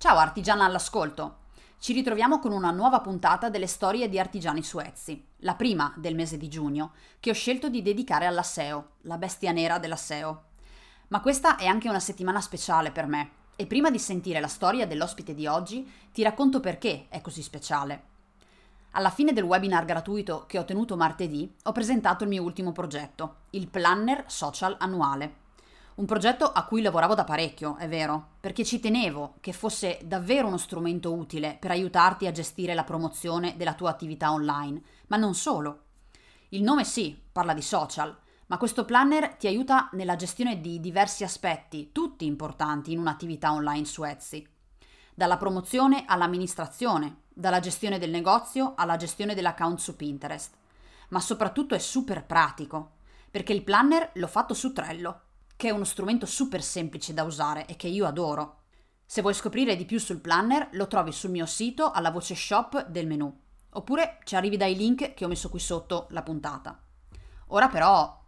Ciao artigiana all'ascolto! Ci ritroviamo con una nuova puntata delle storie di artigiani suezzi, la prima del mese di giugno, che ho scelto di dedicare alla SEO, la bestia nera della SEO. Ma questa è anche una settimana speciale per me, e prima di sentire la storia dell'ospite di oggi, ti racconto perché è così speciale. Alla fine del webinar gratuito che ho tenuto martedì, ho presentato il mio ultimo progetto, il Planner Social Annuale. Un progetto a cui lavoravo da parecchio, è vero, perché ci tenevo che fosse davvero uno strumento utile per aiutarti a gestire la promozione della tua attività online, ma non solo. Il nome sì, parla di social, ma questo planner ti aiuta nella gestione di diversi aspetti, tutti importanti in un'attività online su Etsy. Dalla promozione all'amministrazione, dalla gestione del negozio alla gestione dell'account su Pinterest. Ma soprattutto è super pratico, perché il planner l'ho fatto su Trello che è uno strumento super semplice da usare e che io adoro. Se vuoi scoprire di più sul planner, lo trovi sul mio sito alla voce shop del menu. Oppure ci arrivi dai link che ho messo qui sotto la puntata. Ora però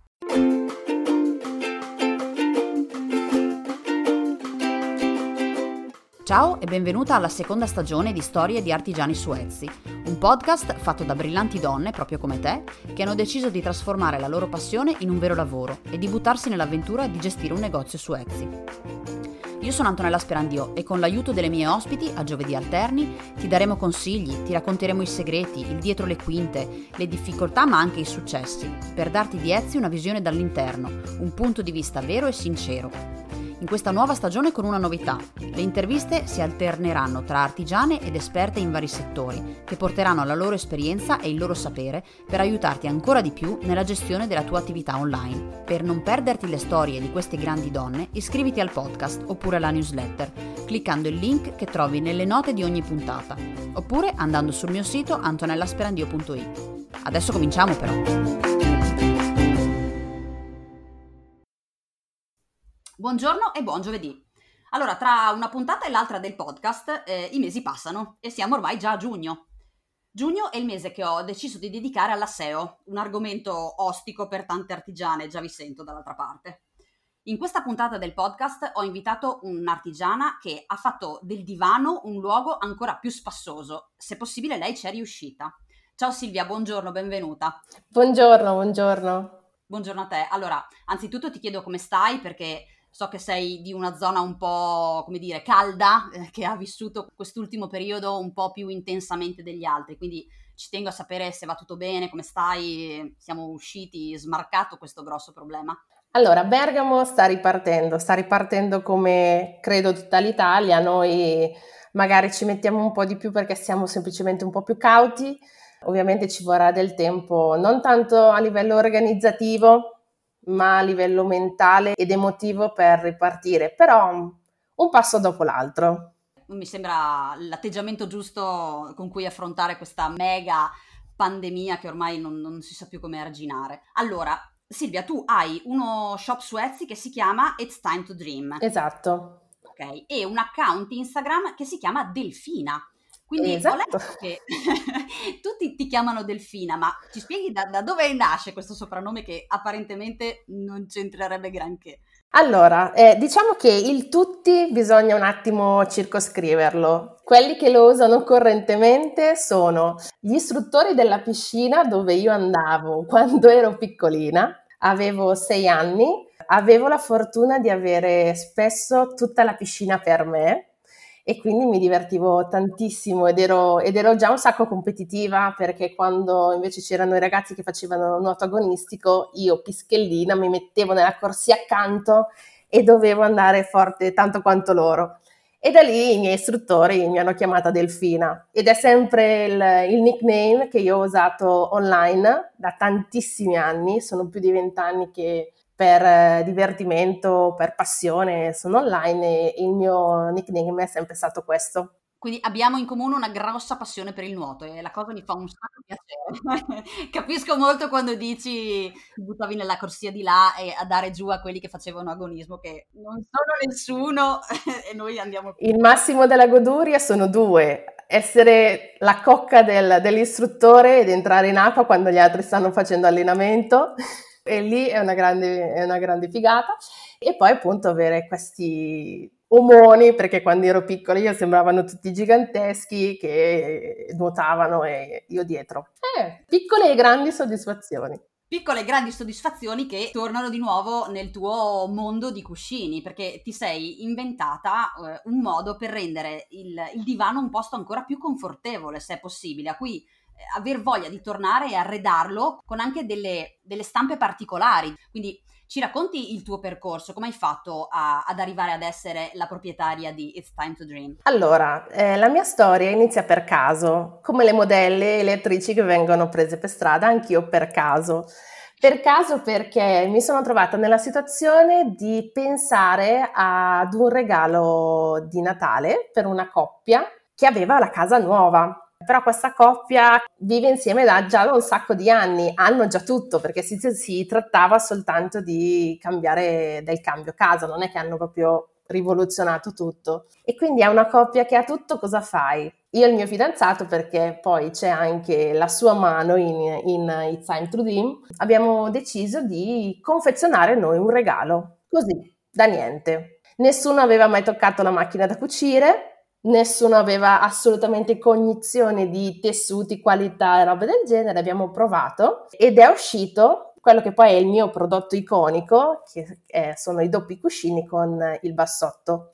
Ciao e benvenuta alla seconda stagione di Storie di Artigiani su Etsy, un podcast fatto da brillanti donne, proprio come te, che hanno deciso di trasformare la loro passione in un vero lavoro e di buttarsi nell'avventura di gestire un negozio su Etsy. Io sono Antonella Sperandio e con l'aiuto delle mie ospiti, a giovedì alterni, ti daremo consigli, ti racconteremo i segreti, il dietro le quinte, le difficoltà ma anche i successi, per darti di Etsy una visione dall'interno, un punto di vista vero e sincero in questa nuova stagione con una novità. Le interviste si alterneranno tra artigiane ed esperte in vari settori, che porteranno la loro esperienza e il loro sapere per aiutarti ancora di più nella gestione della tua attività online. Per non perderti le storie di queste grandi donne, iscriviti al podcast oppure alla newsletter, cliccando il link che trovi nelle note di ogni puntata, oppure andando sul mio sito antonellasperandio.it. Adesso cominciamo però. Buongiorno e buon giovedì. Allora, tra una puntata e l'altra del podcast, eh, i mesi passano e siamo ormai già a giugno. Giugno è il mese che ho deciso di dedicare alla SEO, un argomento ostico per tante artigiane, già vi sento dall'altra parte. In questa puntata del podcast ho invitato un'artigiana che ha fatto del divano un luogo ancora più spassoso. Se possibile lei ci è riuscita. Ciao Silvia, buongiorno, benvenuta. Buongiorno, buongiorno. Buongiorno a te. Allora, anzitutto ti chiedo come stai perché So che sei di una zona un po', come dire, calda, eh, che ha vissuto quest'ultimo periodo un po' più intensamente degli altri, quindi ci tengo a sapere se va tutto bene, come stai, siamo usciti, smarcato questo grosso problema. Allora, Bergamo sta ripartendo, sta ripartendo come credo tutta l'Italia, noi magari ci mettiamo un po' di più perché siamo semplicemente un po' più cauti, ovviamente ci vorrà del tempo, non tanto a livello organizzativo, ma a livello mentale ed emotivo per ripartire, però un passo dopo l'altro. Mi sembra l'atteggiamento giusto con cui affrontare questa mega pandemia che ormai non, non si sa più come arginare. Allora, Silvia, tu hai uno shop su Etsy che si chiama It's Time to Dream. Esatto. Ok, e un account Instagram che si chiama Delfina. Quindi esatto. ho letto che tutti ti chiamano Delfina, ma ci spieghi da, da, dove nasce questo soprannome che apparentemente non c'entrerebbe granché? Allora, eh, diciamo che il tutti bisogna un attimo circoscriverlo. Quelli che lo usano correntemente sono gli istruttori della piscina dove io andavo quando ero piccolina, avevo sei anni, avevo la fortuna di avere spesso tutta la piscina per me e quindi mi divertivo tantissimo ed ero, ed ero, già un sacco competitiva perché quando invece c'erano i ragazzi che facevano nuoto agonistico, io pischellina mi mettevo nella corsia accanto e dovevo andare forte tanto quanto loro. E da lì i miei istruttori mi hanno chiamata Delfina ed è sempre il, il nickname che io ho usato online da tantissimi anni, sono più di vent'anni che per eh, divertimento, per passione, sono online e il mio nickname è sempre stato questo. Quindi abbiamo in comune una grossa passione per il nuoto e la cosa mi fa un sacco piacere. Capisco molto quando dici ti buttavi nella corsia di là e a dare giù a quelli che facevano agonismo, che non sono nessuno e noi andiamo... Il massimo della goduria sono due, essere la cocca del, dell'istruttore ed entrare in acqua quando gli altri stanno facendo allenamento e lì è una grande, è una grande figata. E poi appunto avere questi omoni, perché quando ero piccola io sembravano tutti giganteschi che nuotavano e io dietro. Eh, piccole e grandi soddisfazioni piccole e grandi soddisfazioni che tornano di nuovo nel tuo mondo di cuscini, perché ti sei inventata eh, un modo per rendere il, il, divano un posto ancora più confortevole, se è possibile, a cui aver voglia di tornare e arredarlo con anche delle, delle stampe particolari. Quindi ci racconti il tuo percorso, come hai fatto a, ad arrivare ad essere la proprietaria di It's Time to Dream? Allora, eh, la mia storia inizia per caso, come le modelle elettrici che vengono prese per strada, anch'io per caso. Per caso perché mi sono trovata nella situazione di pensare ad un regalo di Natale per una coppia che aveva la casa nuova. Però questa coppia vive insieme da già un sacco di anni, hanno già tutto perché si, si trattava soltanto di cambiare del cambio casa, non è che hanno proprio rivoluzionato tutto. E quindi è una coppia che ha tutto, cosa fai? Io e il mio fidanzato, perché poi c'è anche la sua mano in, in It's Time to Dream, abbiamo deciso di confezionare noi un regalo, così, da niente. Nessuno aveva mai toccato la macchina da cucire, nessuno aveva assolutamente cognizione di tessuti, qualità e robe del genere, abbiamo provato ed è uscito quello che poi è il mio prodotto iconico, che è, sono i doppi cuscini con il bassotto.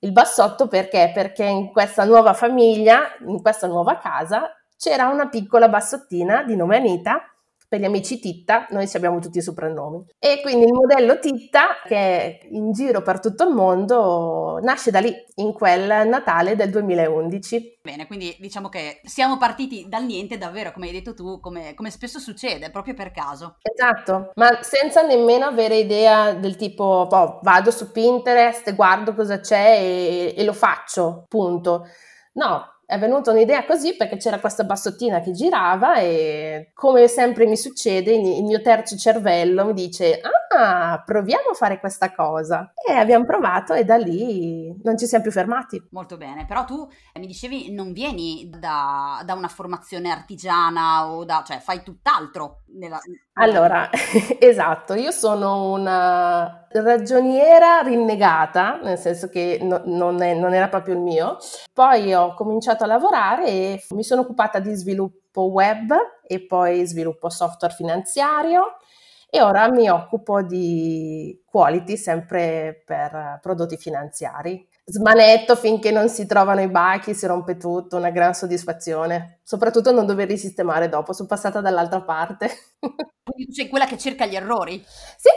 Il bassotto perché? Perché in questa nuova famiglia, in questa nuova casa, c'era una piccola bassottina di nome Anita per gli amici Titta, noi ci abbiamo tutti i soprannomi. E quindi il modello Titta, che è in giro per tutto il mondo, nasce da lì, in quel Natale del 2011. Bene, quindi diciamo che siamo partiti dal niente, davvero, come hai detto tu, come, come spesso succede, proprio per caso. Esatto, ma senza nemmeno avere idea del tipo, oh, vado su Pinterest, guardo cosa c'è e, e lo faccio, punto. No, è venuta un'idea così perché c'era questa bassottina che girava e come sempre mi succede il mio terzo cervello mi dice ah proviamo a fare questa cosa e abbiamo provato e da lì non ci siamo più fermati. Molto bene, però tu mi dicevi non vieni da, da una formazione artigiana o da, cioè fai tutt'altro. Nella... Allora, esatto, io sono una ragioniera rinnegata, nel senso che no, non, è, non era proprio il mio. Poi ho cominciato a lavorare e mi sono occupata di sviluppo web e poi sviluppo software finanziario e ora mi occupo di quality sempre per prodotti finanziari. Smanetto finché non si trovano i bachi, si rompe tutto, una gran soddisfazione, soprattutto non doverli sistemare dopo, sono passata dall'altra parte. Sei quella che cerca gli errori? Sì,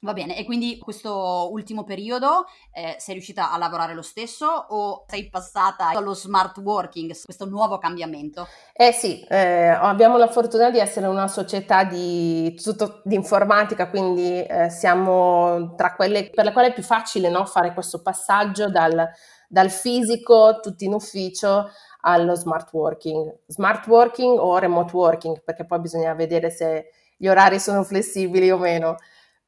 Va bene, e quindi questo ultimo periodo eh, sei riuscita a lavorare lo stesso o sei passata allo smart working, questo nuovo cambiamento? Eh sì, eh, abbiamo la fortuna di essere una società di, tutto, di informatica, quindi eh, siamo tra quelle per le quali è più facile no, fare questo passaggio dal, dal fisico, tutti in ufficio, allo smart working. Smart working o remote working, perché poi bisogna vedere se gli orari sono flessibili o meno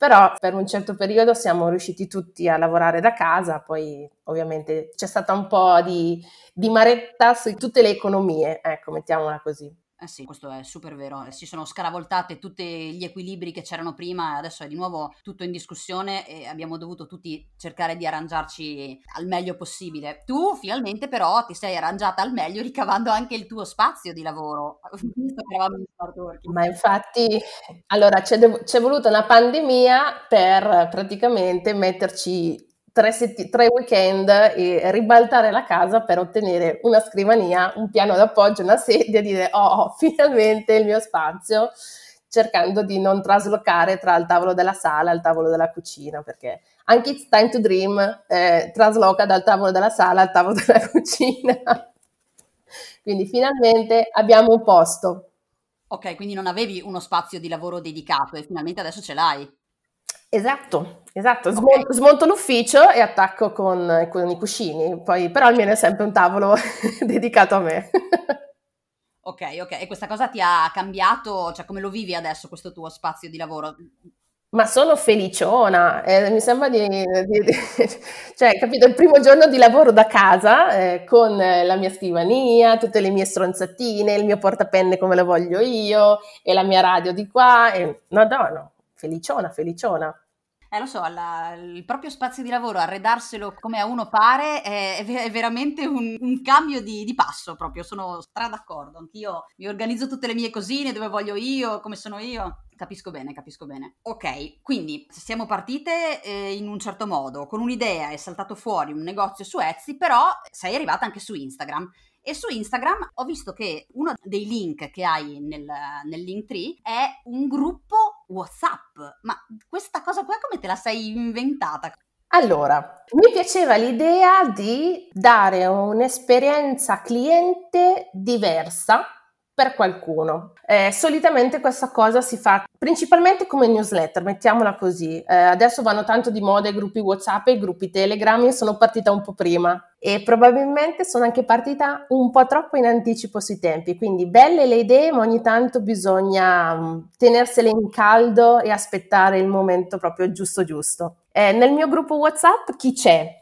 però per un certo periodo siamo riusciti tutti a lavorare da casa, poi ovviamente c'è stata un po' di, di maretta su tutte le economie, ecco, mettiamola così. Eh sì, questo è super vero. Si sono scaravoltate tutti gli equilibri che c'erano prima, adesso è di nuovo tutto in discussione e abbiamo dovuto tutti cercare di arrangiarci al meglio possibile. Tu finalmente però ti sei arrangiata al meglio ricavando anche il tuo spazio di lavoro, visto che eravamo in smart working. Ma infatti, allora c'è, de- c'è voluta una pandemia per praticamente metterci tre, setti- tre weekend e ribaltare la casa per ottenere una scrivania, un piano d'appoggio, una sedia e dire oh, finalmente il mio spazio, cercando di non traslocare tra il tavolo della sala e il tavolo della cucina, perché anche It's Time to Dream eh, trasloca dal tavolo della sala al tavolo della cucina. quindi finalmente abbiamo un posto. Ok, quindi non avevi uno spazio di lavoro dedicato e finalmente adesso ce l'hai. Esatto, esatto. Smonto, okay. smonto l'ufficio e attacco con, con, i cuscini, poi però almeno è sempre un tavolo dedicato a me. ok, ok. E questa cosa ti ha cambiato? Cioè, come lo vivi adesso questo tuo spazio di lavoro? Ma sono feliciona, eh, mi sembra di, di, di, cioè, capito, il primo giorno di lavoro da casa eh, con la mia scrivania, tutte le mie stronzatine, il mio portapenne come lo voglio io e la mia radio di qua, e, no, no, no, feliciona, feliciona. Eh, lo so, la, il proprio spazio di lavoro, arredarselo come a uno pare, è, è veramente un, un cambio di, di, passo proprio, sono stra d'accordo. Anch'io mi organizzo tutte le mie cosine dove voglio io, come sono io. Capisco bene, capisco bene. Ok, quindi siamo partite eh, in un certo modo, con un'idea, è saltato fuori un negozio su Etsy, però sei arrivata anche su Instagram. E su Instagram ho visto che uno dei link che hai nel, nel link tree è un gruppo WhatsApp. Ma questa cosa qua come te la sei inventata? Allora, mi piaceva l'idea di dare un'esperienza cliente diversa per qualcuno. Eh, solitamente questa cosa si fa principalmente come newsletter, mettiamola così. Eh, adesso vanno tanto di moda i gruppi WhatsApp e i gruppi Telegram, io sono partita un po' prima e probabilmente sono anche partita un po' troppo in anticipo sui tempi, quindi belle le idee, ma ogni tanto bisogna um, tenersele in caldo e aspettare il momento proprio giusto giusto. Eh, nel mio gruppo WhatsApp chi c'è?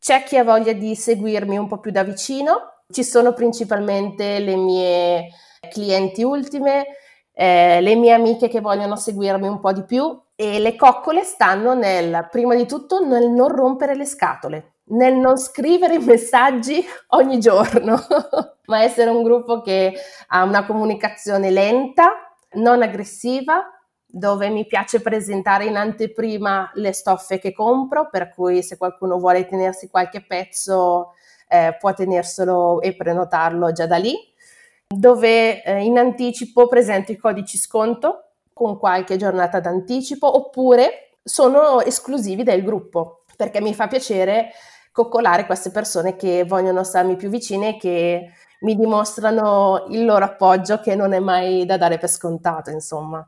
C'è chi ha voglia di seguirmi un po' più da vicino, ci sono principalmente le mie clienti ultime, eh, le mie amiche che vogliono seguirmi un po' di più e le coccole stanno nel, prima di tutto, nel non rompere le scatole, nel non scrivere messaggi ogni giorno, ma essere un gruppo che ha una comunicazione lenta, non aggressiva, dove mi piace presentare in anteprima le stoffe che compro, per cui se qualcuno vuole tenersi qualche pezzo eh, può tenerselo e prenotarlo già da lì dove eh, in anticipo presento i codici sconto con qualche giornata d'anticipo oppure sono esclusivi del gruppo perché mi fa piacere coccolare queste persone che vogliono starmi più vicine e che mi dimostrano il loro appoggio che non è mai da dare per scontato, insomma.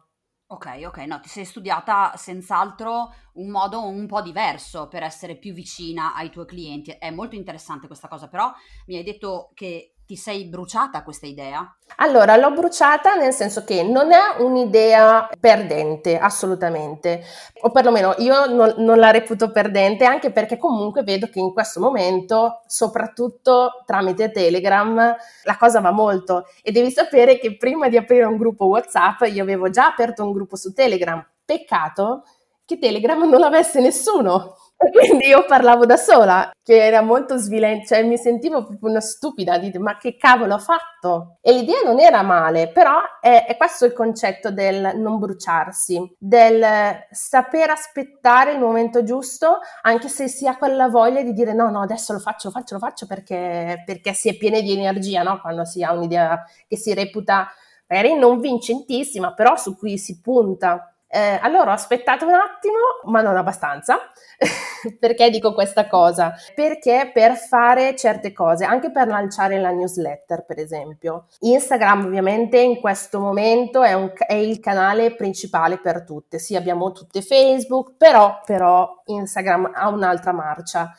Ok, ok, no, ti sei studiata senz'altro un modo un po' diverso per essere più vicina ai tuoi clienti. È molto interessante questa cosa, però mi hai detto che ti sei bruciata questa idea? Allora, l'ho bruciata nel senso che non è un'idea perdente, assolutamente, o perlomeno io non, non, la reputo perdente, anche perché comunque vedo che in questo momento, soprattutto tramite Telegram, la cosa va molto e devi sapere che prima di aprire un gruppo WhatsApp io avevo già aperto un gruppo su Telegram. Peccato che Telegram non l'avesse nessuno. Quindi io parlavo da sola, che era molto svilente, cioè mi sentivo proprio una stupida, di ma che cavolo ho fatto? E l'idea non era male, però è, è questo il concetto del non bruciarsi, del saper aspettare il momento giusto, anche se si ha quella voglia di dire no, no, adesso lo faccio, lo faccio, lo faccio perché, perché si è pieni di energia, no? Quando si ha un'idea che si reputa magari non vincentissima, però su cui si punta. Eh, allora ho aspettato un attimo, ma non abbastanza. Perché dico questa cosa? Perché per fare certe cose, anche per lanciare la newsletter, per esempio, Instagram ovviamente in questo momento è, un, è il canale principale per tutte. Sì, abbiamo tutte Facebook, però, però Instagram ha un'altra marcia.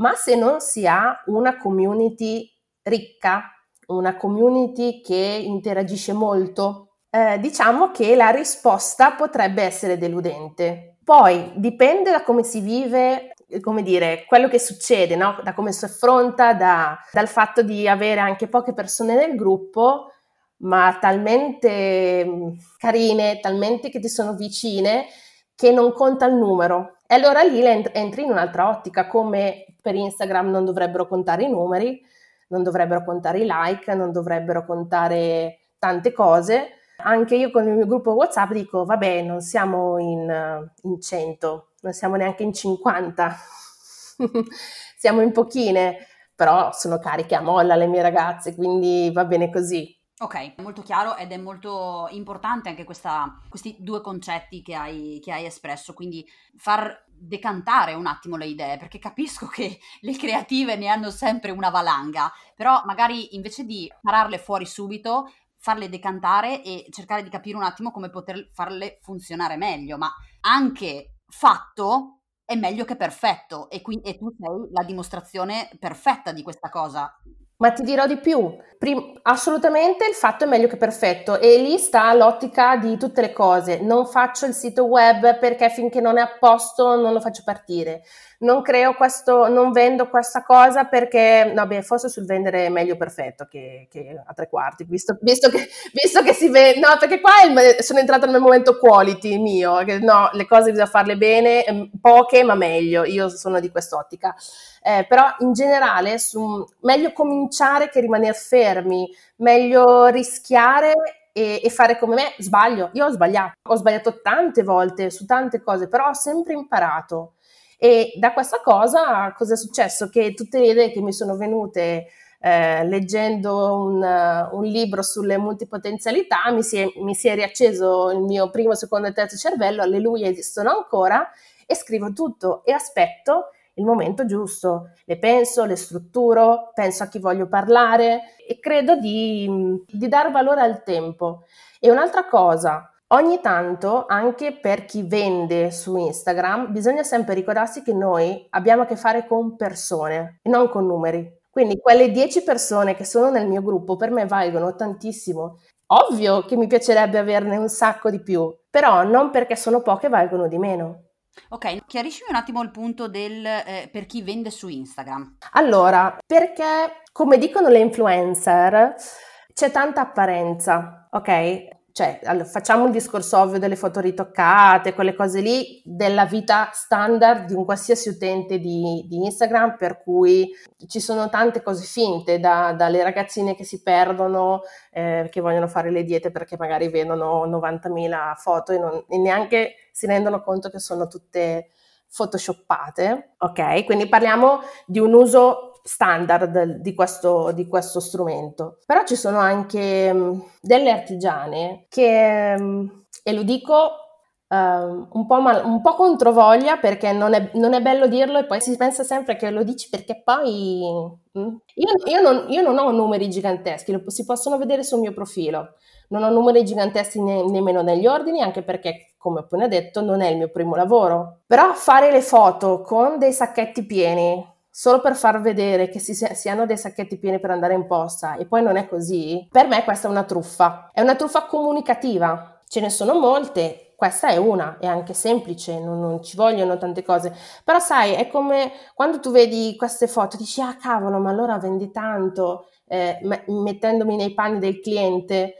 Ma se non si ha una community ricca, una community che interagisce molto, eh, diciamo che la risposta potrebbe essere deludente. Poi dipende da come si vive, come dire, quello che succede, no? da come si affronta, da, dal fatto di avere anche poche persone nel gruppo, ma talmente mm, carine, talmente che ti sono vicine, che non conta il numero. E allora lì entri in un'altra ottica, come per Instagram non dovrebbero contare i numeri, non dovrebbero contare i like, non dovrebbero contare tante cose, anche io con il mio gruppo WhatsApp dico, vabbè, non siamo in, in 100, non siamo neanche in 50, siamo in pochine, però sono cariche a molla le mie ragazze, quindi va bene così. Ok, molto chiaro ed è molto importante anche questa, questi due concetti che hai, che hai espresso, quindi far decantare un attimo le idee, perché capisco che le creative ne hanno sempre una valanga, però magari invece di pararle fuori subito, farle decantare e cercare di capire un attimo come poter farle funzionare meglio, ma anche fatto è meglio che perfetto e, qui, e tu sei la dimostrazione perfetta di questa cosa. Ma ti dirò di più, Prim- assolutamente il fatto è meglio che perfetto e lì sta l'ottica di tutte le cose. Non faccio il sito web perché finché non è a posto non lo faccio partire. Non creo questo, non vendo questa cosa perché, no beh, forse sul vendere è meglio perfetto che, che a tre quarti, visto, visto, che, visto, che, si vede, no perché qua il, sono entrata nel momento quality mio, che no, le cose bisogna farle bene, ehm, poche ma meglio, io sono di quest'ottica. Eh, però in generale su, meglio cominciare che rimanere fermi, meglio rischiare e, fare come me, sbaglio, io ho sbagliato, ho sbagliato tante volte su tante cose, però ho sempre imparato. E da questa cosa cosa è successo? Che tutte le idee che mi sono venute eh, leggendo un, un, libro sulle multipotenzialità mi si, è, mi si è riacceso il mio primo, secondo e terzo cervello, alleluia esistono ancora, e scrivo tutto e aspetto il momento giusto. Le penso, le strutturo, penso a chi voglio parlare e credo di, di dare valore al tempo. E un'altra cosa, Ogni tanto, anche per chi vende su Instagram, bisogna sempre ricordarsi che noi abbiamo a che fare con persone e non con numeri. Quindi quelle 10 persone che sono nel mio gruppo per me valgono tantissimo. Ovvio che mi piacerebbe averne un sacco di più, però non perché sono poche valgono di meno. Ok, chiariscimi un attimo il punto del eh, per chi vende su Instagram. Allora, perché come dicono le influencer, c'è tanta apparenza, ok? Cioè facciamo il discorso ovvio delle foto ritoccate, quelle cose lì, della vita standard di un qualsiasi utente di, di Instagram, per cui ci sono tante cose finte, da, dalle ragazzine che si perdono, eh, che vogliono fare le diete perché magari vedono 90.000 foto e, non, e neanche si rendono conto che sono tutte photoshoppate, ok? Quindi parliamo di un uso standard di questo, di questo strumento. Però ci sono anche um, delle artigiane che, um, e lo dico um, un, po mal, un po' controvoglia perché non è, non è, bello dirlo e poi si pensa sempre che lo dici perché poi... Mm, io, io, non, io, non, ho numeri giganteschi, lo, si possono vedere sul mio profilo. Non ho numeri giganteschi ne, nemmeno negli ordini, anche perché, come ho appena detto, non è il mio primo lavoro. Però fare le foto con dei sacchetti pieni solo per far vedere che si, si, hanno dei sacchetti pieni per andare in posta e poi non è così, per me questa è una truffa. È una truffa comunicativa. Ce ne sono molte, questa è una, è anche semplice, non, non, ci vogliono tante cose. Però sai, è come quando tu vedi queste foto, dici, ah cavolo, ma allora vendi tanto, eh, mettendomi nei panni del cliente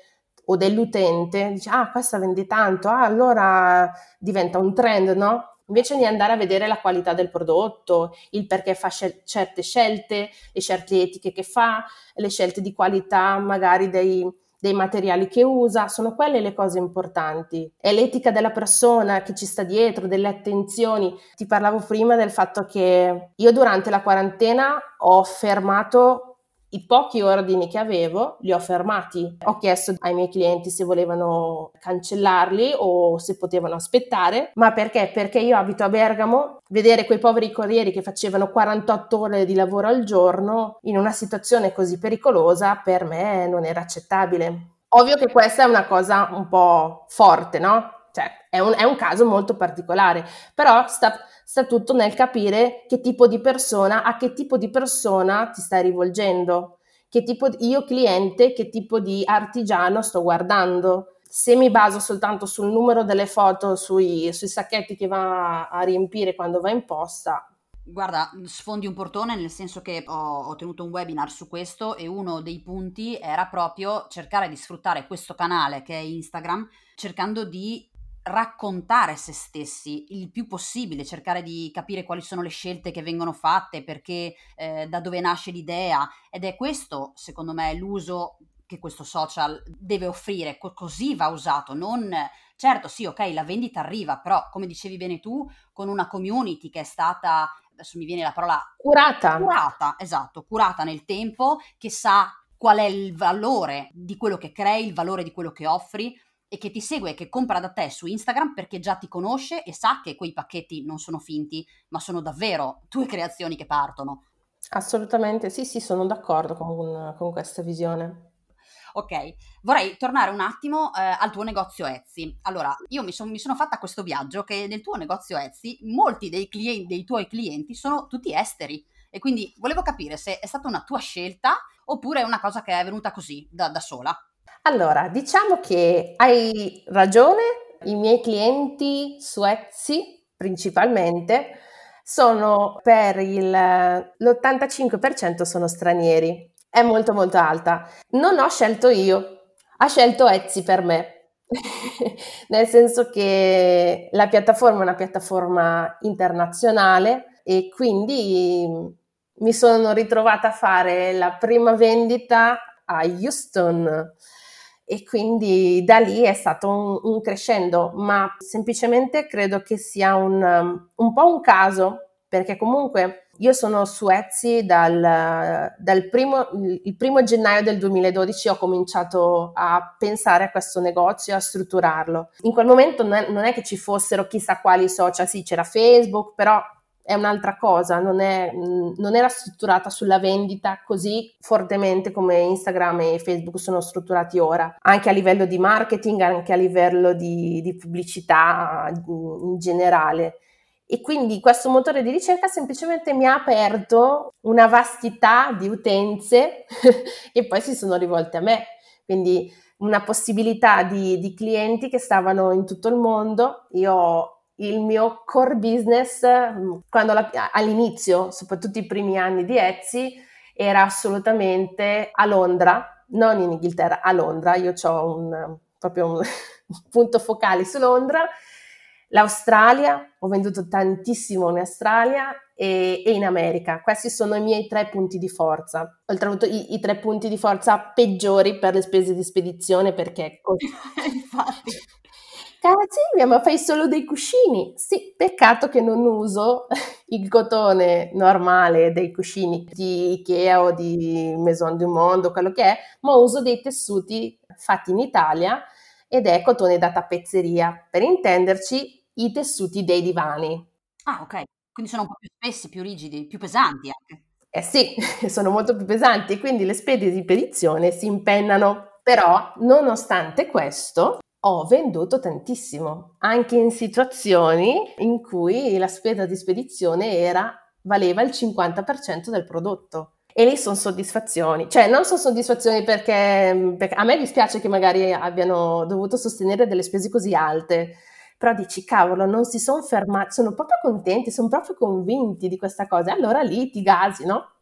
o dell'utente, dici, ah questa vendi tanto, ah allora diventa un trend, no? Invece di andare a vedere la qualità del prodotto, il perché fa scel- certe scelte, le scelte etiche che fa, le scelte di qualità magari dei, dei materiali che usa, sono quelle le cose importanti. È l'etica della persona che ci sta dietro, delle attenzioni. Ti parlavo prima del fatto che io durante la quarantena ho fermato i pochi ordini che avevo li ho fermati. Ho chiesto ai miei clienti se volevano cancellarli o se potevano aspettare. Ma perché? Perché io abito a Bergamo, vedere quei poveri corrieri che facevano 48 ore di lavoro al giorno in una situazione così pericolosa per me non era accettabile. Ovvio che questa è una cosa un po' forte, no? Cioè, è un, è un caso molto particolare, però sta sta tutto nel capire che tipo di persona, a che tipo di persona ti stai rivolgendo, che tipo di, io cliente, che tipo di artigiano sto guardando. Se mi baso soltanto sul numero delle foto, sui, sui sacchetti che va a riempire quando va in posta, Guarda, sfondi un portone nel senso che ho, ho, tenuto un webinar su questo e uno dei punti era proprio cercare di sfruttare questo canale che è Instagram, cercando di raccontare se stessi il più possibile, cercare di capire quali sono le scelte che vengono fatte, perché eh, da dove nasce l'idea. Ed è questo, secondo me, l'uso che questo social deve offrire, Co- così va usato, non certo sì, ok, la vendita arriva, però come dicevi bene tu, con una community che è stata adesso mi viene la parola curata. Curata, esatto, curata nel tempo, che sa qual è il valore di quello che crei, il valore di quello che offri, e che ti segue e che compra da te su Instagram perché già ti conosce e sa che quei pacchetti non sono finti, ma sono davvero tue creazioni che partono. Assolutamente, sì, sì, sono d'accordo con, con questa visione. Ok, vorrei tornare un attimo eh, al tuo negozio Etsy. Allora, io mi, son, mi, sono fatta questo viaggio che nel tuo negozio Etsy molti dei, clienti, dei tuoi clienti sono tutti esteri e quindi volevo capire se è stata una tua scelta oppure è una cosa che è venuta così, da, da sola. Allora, diciamo che hai ragione, i miei clienti su Etsy principalmente sono per il, l'85% sono stranieri. È molto molto alta. Non ho scelto io, ha scelto Etsy per me. Nel senso che la piattaforma è una piattaforma internazionale e quindi mi sono ritrovata a fare la prima vendita a Houston e quindi da lì è stato un, un crescendo, ma semplicemente credo che sia un, um, un, po' un caso, perché comunque io sono su Etsy dal, dal primo, il primo gennaio del 2012 ho cominciato a pensare a questo negozio, a strutturarlo. In quel momento non è, non è che ci fossero chissà quali social, sì c'era Facebook, però è un'altra cosa, non, è, non, era strutturata sulla vendita così fortemente come Instagram e Facebook sono strutturati ora, anche a livello di marketing, anche a livello di, di pubblicità in generale. E quindi questo motore di ricerca semplicemente mi ha aperto una vastità di utenze che poi si sono rivolte a me. Quindi una possibilità di, di clienti che stavano in tutto il mondo. Io il mio core business, quando la, all'inizio, soprattutto i primi anni di Etsy, era assolutamente a Londra, non in Inghilterra, a Londra. Io ho un, proprio un punto focale su Londra. L'Australia, ho venduto tantissimo in Australia e, e, in America. Questi sono i miei tre punti di forza. Oltretutto i, i tre punti di forza peggiori per le spese di spedizione perché... Infatti Cara Silvia, ma fai solo dei cuscini? Sì, peccato che non uso il cotone normale dei cuscini di Ikea o di Maison du Monde, quello che è, ma uso dei tessuti fatti in Italia ed è cotone da tappezzeria, per intenderci i tessuti dei divani. Ah, ok, quindi sono un po' più spessi, più rigidi, più pesanti anche. Eh sì, sono molto più pesanti quindi le spese di spedizione si impennano. Però, nonostante questo, ho venduto tantissimo, anche in situazioni in cui la spesa di spedizione era, valeva il 50% del prodotto. E lì sono soddisfazioni, cioè non sono soddisfazioni perché, perché a me dispiace che magari abbiano dovuto sostenere delle spese così alte, però dici cavolo, non si sono fermati, sono proprio contenti, sono proprio convinti di questa cosa, allora lì ti gasi, no?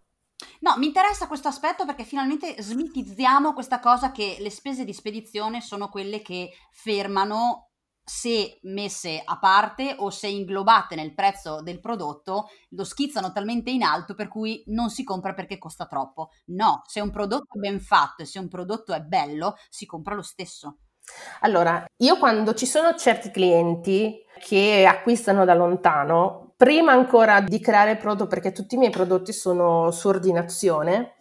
No, mi interessa questo aspetto perché finalmente smitizziamo questa cosa che le spese di spedizione sono quelle che fermano se messe a parte o se inglobate nel prezzo del prodotto, lo schizzano talmente in alto per cui non si compra perché costa troppo. No, se un prodotto è ben fatto e se un prodotto è bello, si compra lo stesso. Allora, io quando ci sono certi clienti che acquistano da lontano, prima ancora di creare il prodotto, perché tutti i miei prodotti sono su ordinazione,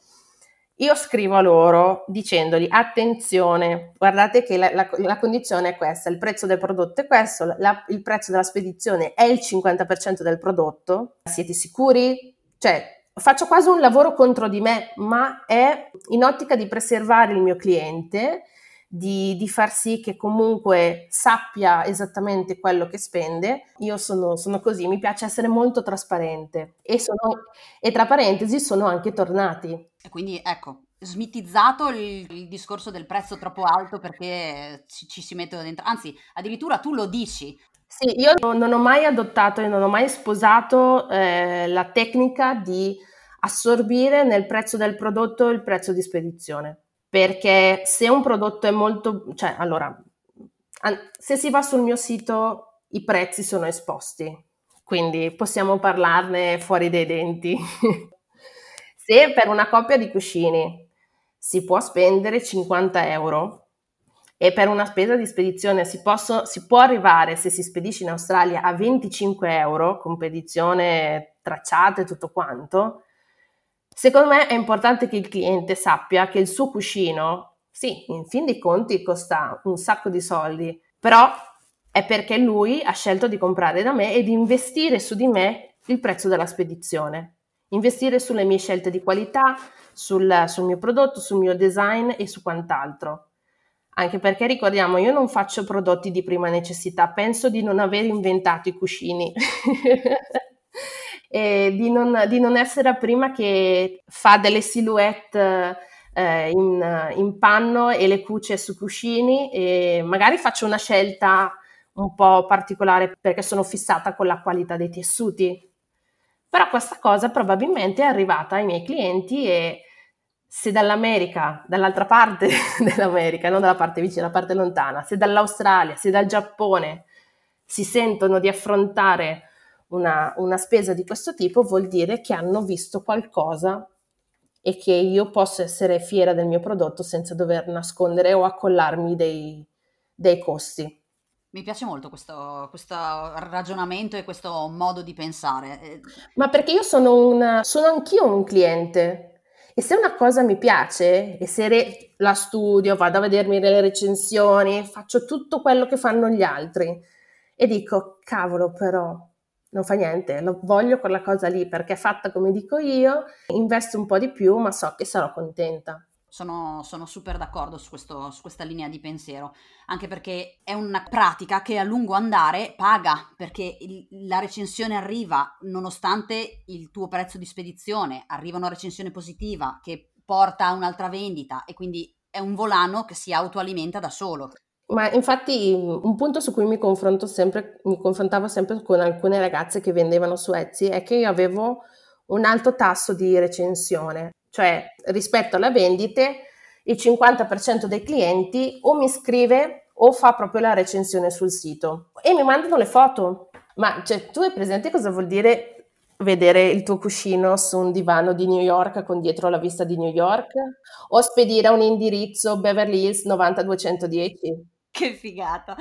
io scrivo a loro dicendogli attenzione, guardate che la, la, la, condizione è questa, il prezzo del prodotto è questo, la, il prezzo della spedizione è il 50% del prodotto, siete sicuri? Cioè, faccio quasi un lavoro contro di me, ma è in ottica di preservare il mio cliente di, di, far sì che comunque sappia esattamente quello che spende. Io sono, sono così, mi piace essere molto trasparente e, sono, e tra parentesi sono anche tornati. E quindi ecco, smitizzato il, il, discorso del prezzo troppo alto perché ci, ci si mette dentro, anzi addirittura tu lo dici. Sì, io non ho mai adottato e non ho mai sposato eh, la tecnica di assorbire nel prezzo del prodotto il prezzo di spedizione perché se un prodotto è molto, cioè allora, se si va sul mio sito i prezzi sono esposti, quindi possiamo parlarne fuori dai denti. se per una coppia di cuscini si può spendere 50 euro e per una spesa di spedizione si, posso, si può arrivare, se si spedisce in Australia, a 25 euro con spedizione tracciata e tutto quanto, Secondo me è importante che il cliente sappia che il suo cuscino, sì, in fin dei conti costa un sacco di soldi, però è perché lui ha scelto di comprare da me e di investire su di me il prezzo della spedizione, investire sulle mie scelte di qualità, sul, sul mio prodotto, sul mio design e su quant'altro. Anche perché ricordiamo, io non faccio prodotti di prima necessità, penso di non aver inventato i cuscini. e di non, di non essere la prima che fa delle silhouette eh, in, in, panno e le cuce su cuscini e magari faccio una scelta un po' particolare perché sono fissata con la qualità dei tessuti. Però questa cosa probabilmente è arrivata ai miei clienti e se dall'America, dall'altra parte dell'America, non dalla parte vicina, dalla parte lontana, se dall'Australia, se dal Giappone si sentono di affrontare una, una spesa di questo tipo, vuol dire che hanno visto qualcosa e che io posso essere fiera del mio prodotto senza dover nascondere o accollarmi dei, dei costi. Mi piace molto questo, questo, ragionamento e questo modo di pensare. Ma perché io sono, una, sono anch'io un cliente e se una cosa mi piace e se re- la studio, vado a vedermi le recensioni, faccio tutto quello che fanno gli altri e dico, cavolo però, non fa niente, lo voglio quella cosa lì perché è fatta come dico io, investo un po' di più, ma so che sarò contenta. Sono, sono super d'accordo su, questo, su, questa linea di pensiero, anche perché è una pratica che a lungo andare paga, perché il, la recensione arriva nonostante il tuo prezzo di spedizione, arriva una recensione positiva che porta a un'altra vendita e quindi è un volano che si autoalimenta da solo. Ma infatti un punto su cui mi sempre, mi confrontavo sempre con alcune ragazze che vendevano su Etsy è che io avevo un alto tasso di recensione, cioè rispetto alle vendite il 50% dei clienti o mi scrive o fa proprio la recensione sul sito e mi mandano le foto. Ma cioè, tu hai presente cosa vuol dire vedere il tuo cuscino su un divano di New York con dietro la vista di New York o spedire un indirizzo Beverly Hills 90210? Che figata.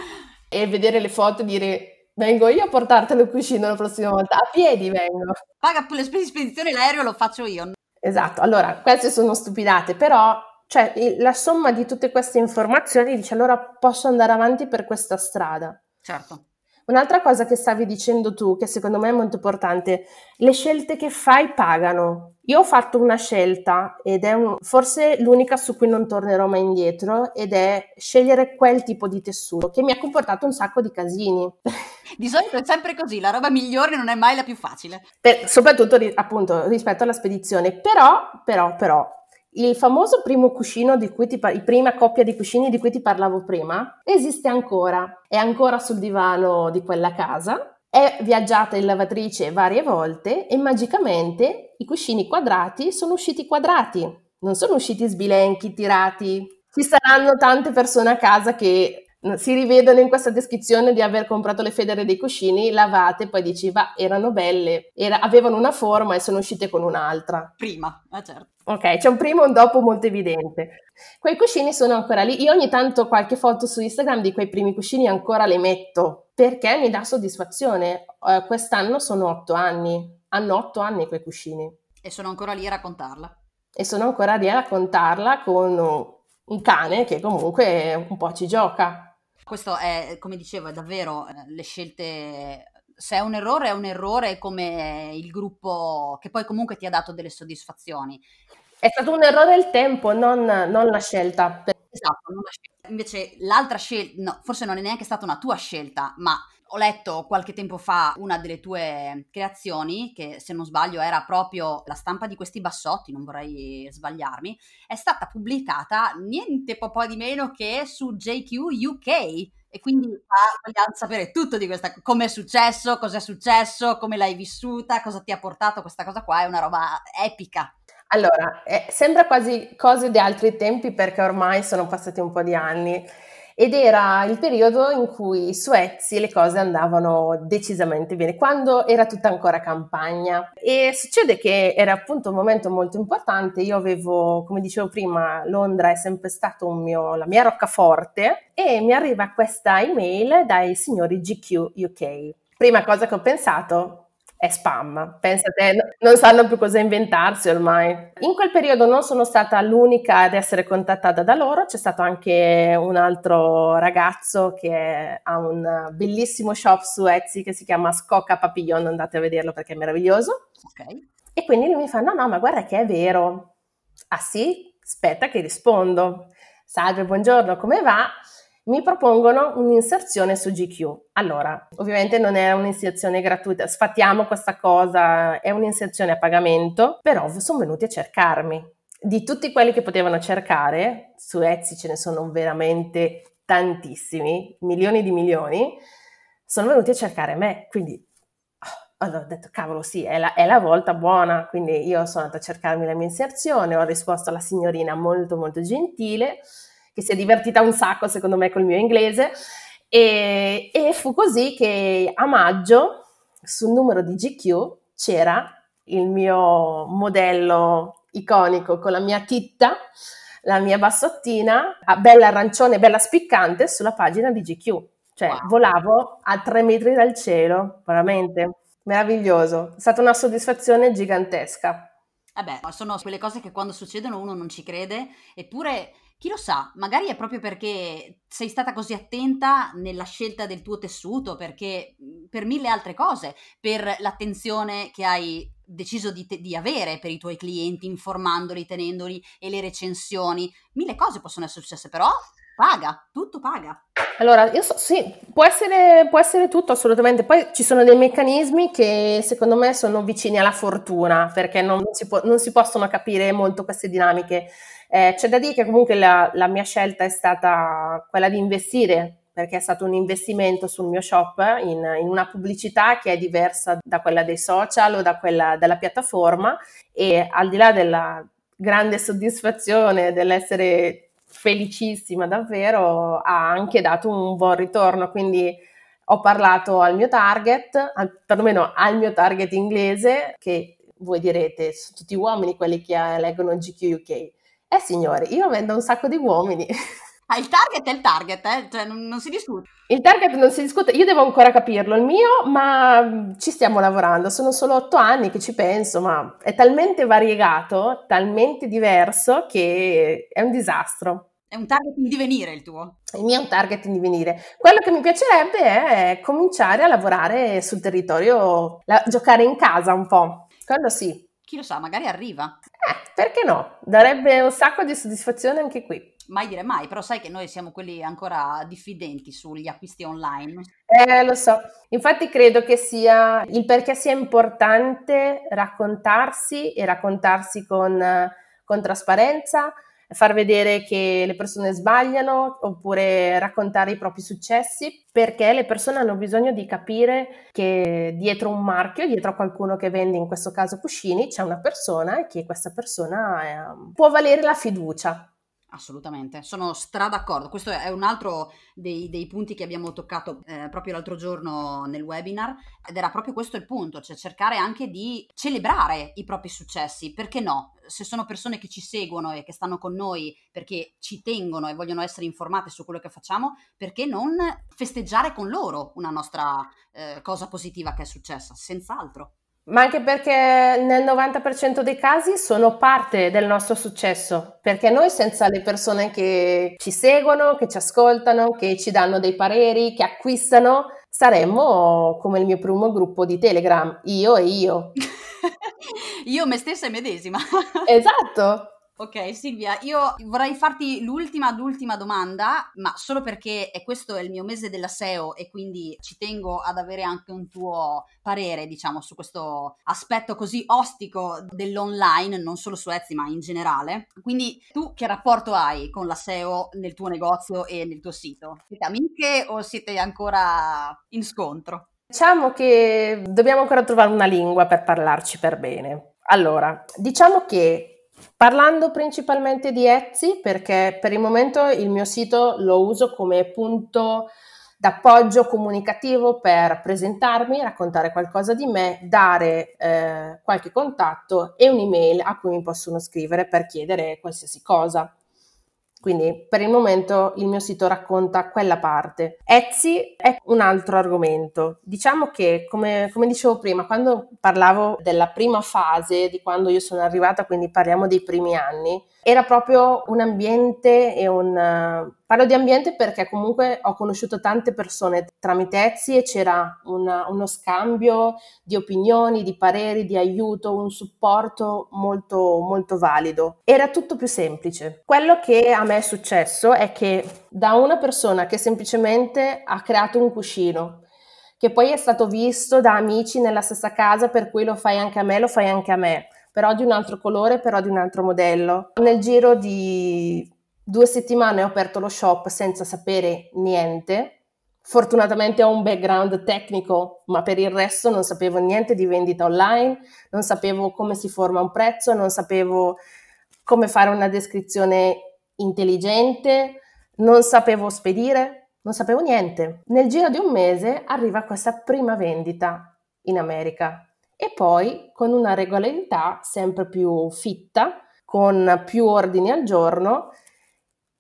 E vedere le foto e dire vengo io a portartelo il cuscino la prossima volta, a piedi vengo. Paga le spese di spedizione l'aereo lo faccio io. Esatto, allora queste sono stupidate, però cioè, la somma di tutte queste informazioni dice allora posso andare avanti per questa strada. Certo. Un'altra cosa che stavi dicendo tu, che secondo me è molto importante, le scelte che fai pagano. Io ho fatto una scelta ed è un, forse l'unica su cui non tornerò mai indietro ed è scegliere quel tipo di tessuto che mi ha comportato un sacco di casini. Di solito è sempre così, la roba migliore non è mai la più facile. Per, soprattutto appunto rispetto alla spedizione, però, però, però, il famoso primo cuscino di cui ti par- prima coppia di cuscini di cui ti parlavo prima esiste ancora, è ancora sul divano di quella casa, è viaggiata in lavatrice varie volte e magicamente i cuscini quadrati sono usciti quadrati, non sono usciti sbilenchi, tirati. Ci saranno tante persone a casa che si rivedono in questa descrizione di aver comprato le federe dei cuscini lavate, poi dici, va, erano belle, era, avevano una forma e sono uscite con un'altra. Prima, ah certo. Ok, c'è un prima e un dopo molto evidente. Quei cuscini sono ancora lì. Io ogni tanto qualche foto su Instagram di quei primi cuscini ancora le metto perché mi dà soddisfazione. Uh, quest'anno sono otto anni, hanno otto anni quei cuscini. E sono ancora lì a raccontarla. E sono ancora lì a raccontarla con un cane che comunque un po' ci gioca. Questo è, come dicevo, è davvero eh, le scelte se è un errore è un errore come il gruppo che poi comunque ti ha dato delle soddisfazioni. È stato un errore il tempo, non, non la scelta. Esatto, non la scelta. Invece l'altra scelta, no, forse non è neanche stata una tua scelta, ma ho letto qualche tempo fa una delle tue creazioni, che se non sbaglio era proprio la stampa di questi bassotti, non vorrei sbagliarmi, è stata pubblicata niente po' di meno che su JQ UK. E quindi vogliamo sapere tutto di questa, come è successo, cosa è successo, come l'hai vissuta, cosa ti ha portato questa cosa qua, è una roba epica. Allora, eh, sembra quasi cose di altri tempi perché ormai sono passati un po' di anni ed era il periodo in cui su Etsy le cose andavano decisamente bene, quando era tutta ancora campagna. E succede che era appunto un momento molto importante. Io avevo, come dicevo prima, Londra è sempre stata la mia roccaforte e mi arriva questa email dai signori GQ UK. Prima cosa che ho pensato, è spam. Pensate, non sanno più cosa inventarsi ormai. In quel periodo non sono stata l'unica ad essere contattata da loro, c'è stato anche un altro ragazzo che ha un bellissimo shop su Etsy che si chiama Scocca Papillon, andate a vederlo perché è meraviglioso. Ok. E quindi lui mi fa, no, no, ma guarda che è vero. Ah sì? Aspetta che rispondo. Salve, buongiorno, come va? Mi propongono un'inserzione su GQ. Allora, ovviamente non è un'inserzione gratuita, sfattiamo questa cosa, è un'inserzione a pagamento, però sono venuti a cercarmi. Di tutti quelli che potevano cercare, su Etsy ce ne sono veramente tantissimi, milioni di milioni, sono venuti a cercare me, quindi ho detto, cavolo, sì, è la, è la, volta buona. Quindi io sono andata a cercarmi la mia inserzione, ho risposto alla signorina molto, molto gentile, che si è divertita un sacco, secondo me, col mio inglese. E, e fu così che a maggio, sul numero di GQ, c'era il mio modello iconico con la mia titta, la mia bassottina, bella arancione, bella spiccante, sulla pagina di GQ. Cioè, wow. volavo a tre metri dal cielo, veramente meraviglioso. È stata una soddisfazione gigantesca. Eh sono quelle cose che quando succedono uno non ci crede, eppure chi lo sa, magari è proprio perché sei stata così attenta nella scelta del tuo tessuto, perché per mille altre cose, per l'attenzione che hai deciso di, te- di, avere per i tuoi clienti, informandoli, tenendoli e le recensioni, mille cose possono essere successe, però paga, tutto paga. Allora, io so, sì, può essere, può essere, tutto assolutamente. Poi ci sono dei meccanismi che secondo me sono vicini alla fortuna, perché non si, può, non si possono capire molto queste dinamiche. Eh, c'è da dire che comunque la, la, mia scelta è stata quella di investire, perché è stato un investimento sul mio shop in, in una pubblicità che è diversa da quella dei social o da quella della piattaforma e al di là della grande soddisfazione dell'essere felicissima davvero, ha anche dato un buon ritorno, quindi ho parlato al mio target, al, perlomeno al mio target inglese, che voi direte, sono tutti uomini quelli che leggono GQ UK. Eh signori, io vendo un sacco di uomini. Ah, il target è il target, eh? cioè non, non, si discute. Il target non si discute, io devo ancora capirlo il mio, ma ci stiamo lavorando. Sono solo otto anni che ci penso, ma è talmente variegato, talmente diverso che è un disastro. È un target in divenire il tuo? Il mio è un target in divenire. Quello che mi piacerebbe è cominciare a lavorare sul territorio, la, giocare in casa un po'. Quello sì. Chi lo sa, magari arriva. Eh, perché no? Darebbe un sacco di soddisfazione anche qui. Mai dire mai, però sai che noi siamo quelli ancora diffidenti sugli acquisti online. Eh, lo so. Infatti credo che sia il perché sia importante raccontarsi e raccontarsi con, con trasparenza, far vedere che le persone sbagliano oppure raccontare i propri successi, perché le persone hanno bisogno di capire che dietro un marchio, dietro a qualcuno che vende in questo caso cuscini, c'è una persona e che questa persona è, può valere la fiducia. Assolutamente, sono stra d'accordo. Questo è un altro dei, dei punti che abbiamo toccato eh, proprio l'altro giorno nel webinar ed era proprio questo il punto, cioè cercare anche di celebrare i propri successi, perché no? Se sono persone che ci seguono e che stanno con noi perché ci tengono e vogliono essere informate su quello che facciamo, perché non festeggiare con loro una nostra eh, cosa positiva che è successa? Senz'altro ma anche perché nel 90% dei casi sono parte del nostro successo, perché noi senza le persone che ci seguono, che ci ascoltano, che ci danno dei pareri, che acquistano, saremmo come il mio primo gruppo di Telegram, io e io. io me stessa e medesima. esatto. Ok Silvia, io vorrei farti l'ultima, l'ultima domanda, ma solo perché è questo è il mio mese della SEO e quindi ci tengo ad avere anche un tuo parere, diciamo, su questo aspetto così ostico dell'online, non solo su Etsy, ma in generale. Quindi tu che rapporto hai con la SEO nel tuo negozio e nel tuo sito? Siete amiche o siete ancora in scontro? Diciamo che dobbiamo ancora trovare una lingua per parlarci per bene. Allora, diciamo che Parlando principalmente di Etsy, perché per il momento il mio sito lo uso come punto d'appoggio comunicativo per presentarmi, raccontare qualcosa di me, dare eh, qualche contatto e un'email a cui mi possono scrivere per chiedere qualsiasi cosa. Quindi per il momento il mio sito racconta quella parte. Etsy è un altro argomento. Diciamo che, come, come, dicevo prima, quando parlavo della prima fase di quando io sono arrivata, quindi parliamo dei primi anni, era proprio un ambiente e un... Parlo di ambiente perché comunque ho conosciuto tante persone tramite Etsy e c'era una, uno scambio di opinioni, di pareri, di aiuto, un supporto molto, molto valido. Era tutto più semplice. Quello che a me è successo è che da una persona che semplicemente ha creato un cuscino, che poi è stato visto da amici nella stessa casa, per cui lo fai anche a me, lo fai anche a me però di un altro colore, però di un altro modello. Nel giro di due settimane ho aperto lo shop senza sapere niente, Fortunatamente ho un background tecnico, ma per il resto non sapevo niente di vendita online, non sapevo come si forma un prezzo, non sapevo come fare una descrizione intelligente, non sapevo spedire, non sapevo niente. Nel giro di un mese arriva questa prima vendita in America e poi con una regolarità sempre più fitta, con più ordini al giorno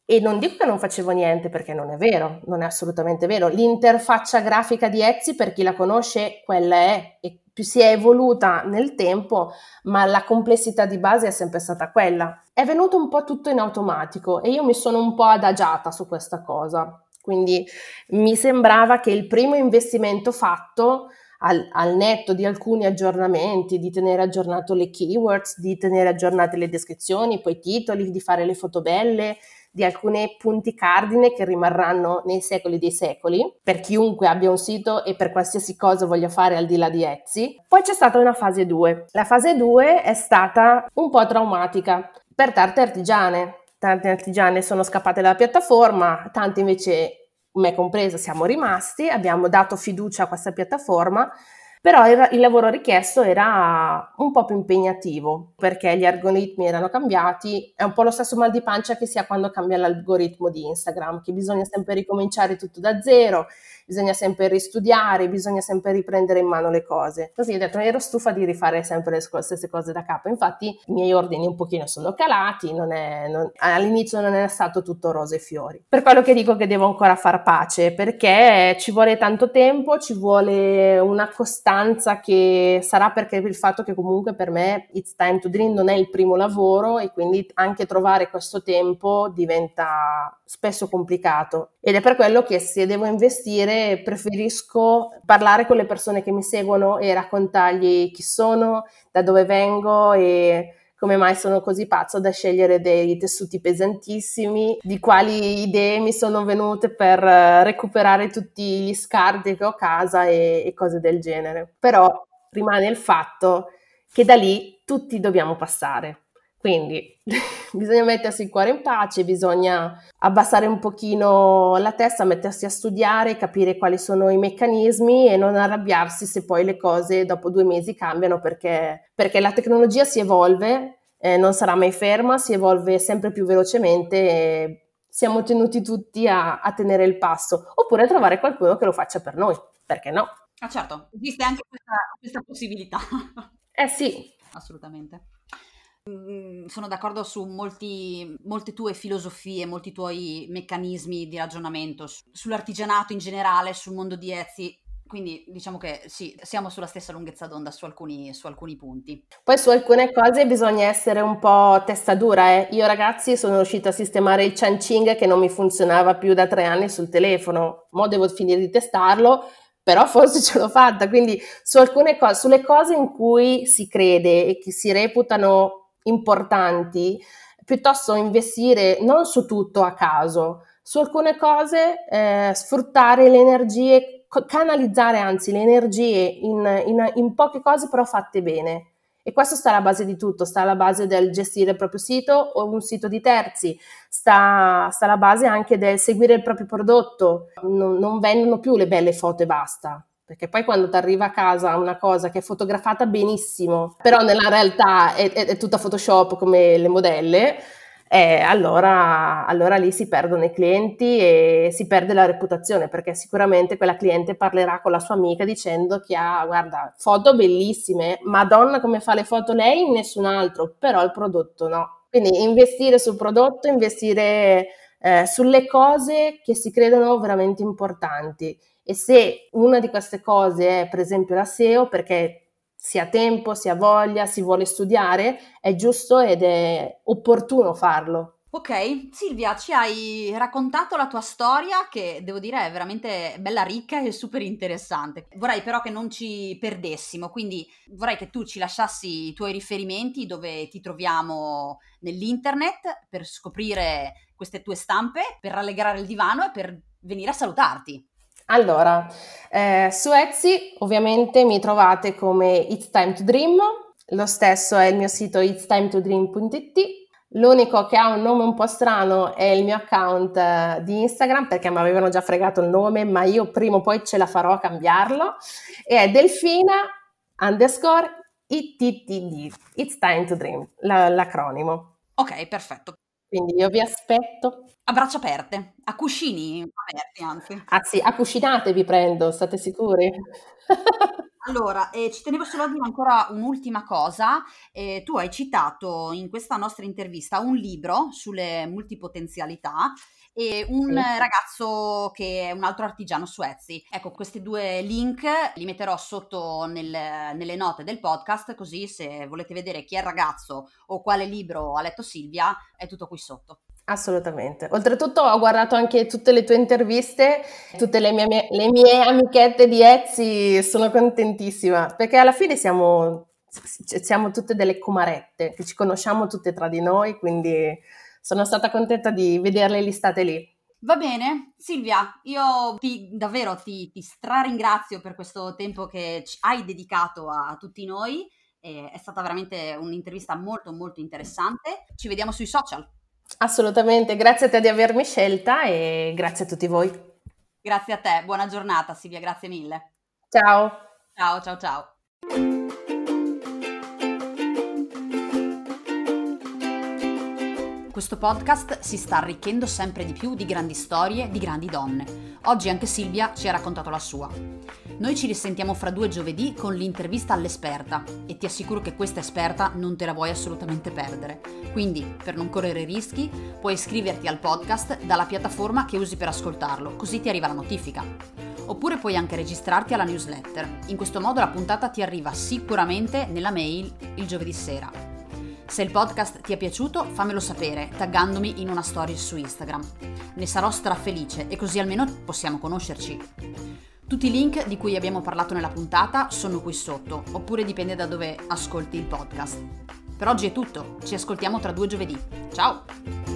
e non dico che non facevo niente perché non è vero, non è assolutamente vero. L'interfaccia grafica di Etsy, per chi la conosce, quella è e più si è evoluta nel tempo, ma la complessità di base è sempre stata quella. È venuto un po' tutto in automatico e io mi sono un po' adagiata su questa cosa. Quindi mi sembrava che il primo investimento fatto al, al, netto di alcuni aggiornamenti, di tenere aggiornato le keywords, di tenere aggiornate le descrizioni, poi i titoli, di fare le foto belle, di alcuni punti cardine che rimarranno nei secoli dei secoli per chiunque abbia un sito e per qualsiasi cosa voglia fare al di là di Etsy. Poi c'è stata una fase 2. La fase 2 è stata un po' traumatica per tante artigiane. Tante artigiane sono scappate dalla piattaforma, tante invece me compresa, siamo rimasti, abbiamo dato fiducia a questa piattaforma però il, il, lavoro richiesto era un po' più impegnativo perché gli algoritmi erano cambiati, è un po' lo stesso mal di pancia che si ha quando cambia l'algoritmo di Instagram, che bisogna sempre ricominciare tutto da zero, bisogna sempre ristudiare, bisogna sempre riprendere in mano le cose. Così ho detto, ero stufa di rifare sempre le stesse cose da capo, infatti i miei ordini un pochino sono calati, non è, non, all'inizio non è stato tutto rose e fiori. Per quello che dico che devo ancora far pace, perché ci vuole tanto tempo, ci vuole una costanza che sarà perché il fatto che comunque per me It's Time to Dream non è il primo lavoro e quindi anche trovare questo tempo diventa spesso complicato ed è per quello che se devo investire preferisco parlare con le persone che mi seguono e raccontargli chi sono, da dove vengo e come mai sono così pazzo da scegliere dei tessuti pesantissimi, di quali idee mi sono venute per eh, recuperare tutti gli scarti che ho a casa e, e cose del genere. Però rimane il fatto che da lì tutti dobbiamo passare. Quindi bisogna mettersi il cuore in pace, bisogna abbassare un pochino la testa, mettersi a studiare, capire quali sono i meccanismi e non arrabbiarsi se poi le cose dopo due mesi cambiano perché, perché la tecnologia si evolve, eh, non sarà mai ferma, si evolve sempre più velocemente e siamo tenuti tutti a, a tenere il passo oppure a trovare qualcuno che lo faccia per noi, perché no? Ah certo, esiste anche questa, questa possibilità. Eh sì. Assolutamente. Mm, sono d'accordo su molti, molte tue filosofie, molti tuoi meccanismi di ragionamento sull'artigianato in generale, sul mondo di Etsy. Quindi diciamo che sì, siamo sulla stessa lunghezza d'onda su alcuni, su alcuni punti. Poi su alcune cose bisogna essere un po' testa dura. Eh. Io ragazzi sono riuscita a sistemare il Chang che non mi funzionava più da tre anni sul telefono. Mo devo finire di testarlo, però forse ce l'ho fatta. Quindi su alcune cose, sulle cose in cui si crede e che si reputano importanti, piuttosto investire non su tutto a caso, su alcune cose eh, sfruttare le energie, canalizzare anzi le energie in, in, in poche cose però fatte bene. E questo sta alla base di tutto, sta alla base del gestire il proprio sito o un sito di terzi, sta, sta alla base anche del seguire il proprio prodotto. Non, non vendono più le belle foto e basta perché poi quando ti arriva a casa una cosa che è fotografata benissimo, però nella realtà è, è, è tutta Photoshop come le modelle, eh, allora, allora, lì si perdono i clienti e si perde la reputazione perché sicuramente quella cliente parlerà con la sua amica dicendo che ha, guarda, foto bellissime, madonna come fa le foto lei, nessun altro, però il prodotto no. Quindi investire sul prodotto, investire eh, sulle cose che si credono veramente importanti e se una di queste cose è per esempio la SEO, perché si ha tempo, si ha voglia, si vuole studiare, è giusto ed è opportuno farlo. Ok, Silvia, ci hai raccontato la tua storia che devo dire è veramente bella ricca e super interessante. Vorrei però che non ci perdessimo, quindi vorrei che tu ci lasciassi i tuoi riferimenti dove ti troviamo nell'internet per scoprire queste tue stampe, per rallegrare il divano e per venire a salutarti. Allora, eh, su Etsy ovviamente mi trovate come It's Time to Dream, lo stesso è il mio sito itsTimeToDream.it, L'unico che ha un nome un po' strano è il mio account eh, di Instagram perché mi avevano già fregato il nome, ma io prima o poi ce la farò a cambiarlo. E è Delfina underscore ITTD. It's time to dream, la, l'acronimo. Ok, perfetto. Quindi io vi aspetto. A braccia aperte, a cuscini aperti anzi. Ah sì, a cuscinate vi prendo, state sicuri? Allora, eh, ci tenevo solo a dire ancora un'ultima cosa. Eh, tu hai citato in questa nostra intervista un libro sulle multipotenzialità e un sì. ragazzo che è un altro artigiano su Etsy. Ecco, questi due link li metterò sotto nel, nelle note del podcast, così se volete vedere chi è il ragazzo o quale libro ha letto Silvia, è tutto qui sotto. Assolutamente. Oltretutto ho guardato anche tutte le tue interviste, tutte le mie, le mie amichette di Etsy, sono contentissima perché alla fine siamo, siamo tutte delle comarette che ci conosciamo tutte tra di noi, quindi sono stata contenta di vederle listate lì. Va bene, Silvia, io ti, davvero ti, ti straringrazio per questo tempo che hai dedicato a, a tutti noi. è stata veramente un'intervista molto molto interessante. Ci vediamo sui social. Assolutamente, grazie a te di avermi scelta e grazie a tutti voi. Grazie a te, buona giornata Silvia, grazie mille. Ciao. Ciao, ciao, ciao. Questo podcast si sta arricchendo sempre di più di grandi storie di grandi donne. Oggi anche Silvia ci ha raccontato la sua. Noi ci risentiamo fra due giovedì con l'intervista all'esperta e ti assicuro che questa esperta non te la vuoi assolutamente perdere. Quindi, per non correre rischi, puoi iscriverti al podcast dalla piattaforma che usi per ascoltarlo, così ti arriva la notifica. Oppure puoi anche registrarti alla newsletter. In questo modo la puntata ti arriva sicuramente nella mail il giovedì sera. Se il podcast ti è piaciuto, fammelo sapere taggandomi in una story su Instagram. Ne sarò strafelice e così almeno possiamo conoscerci. Tutti i link di cui abbiamo parlato nella puntata sono qui sotto, oppure dipende da dove ascolti il podcast. Per oggi è tutto, ci ascoltiamo tra due giovedì. Ciao!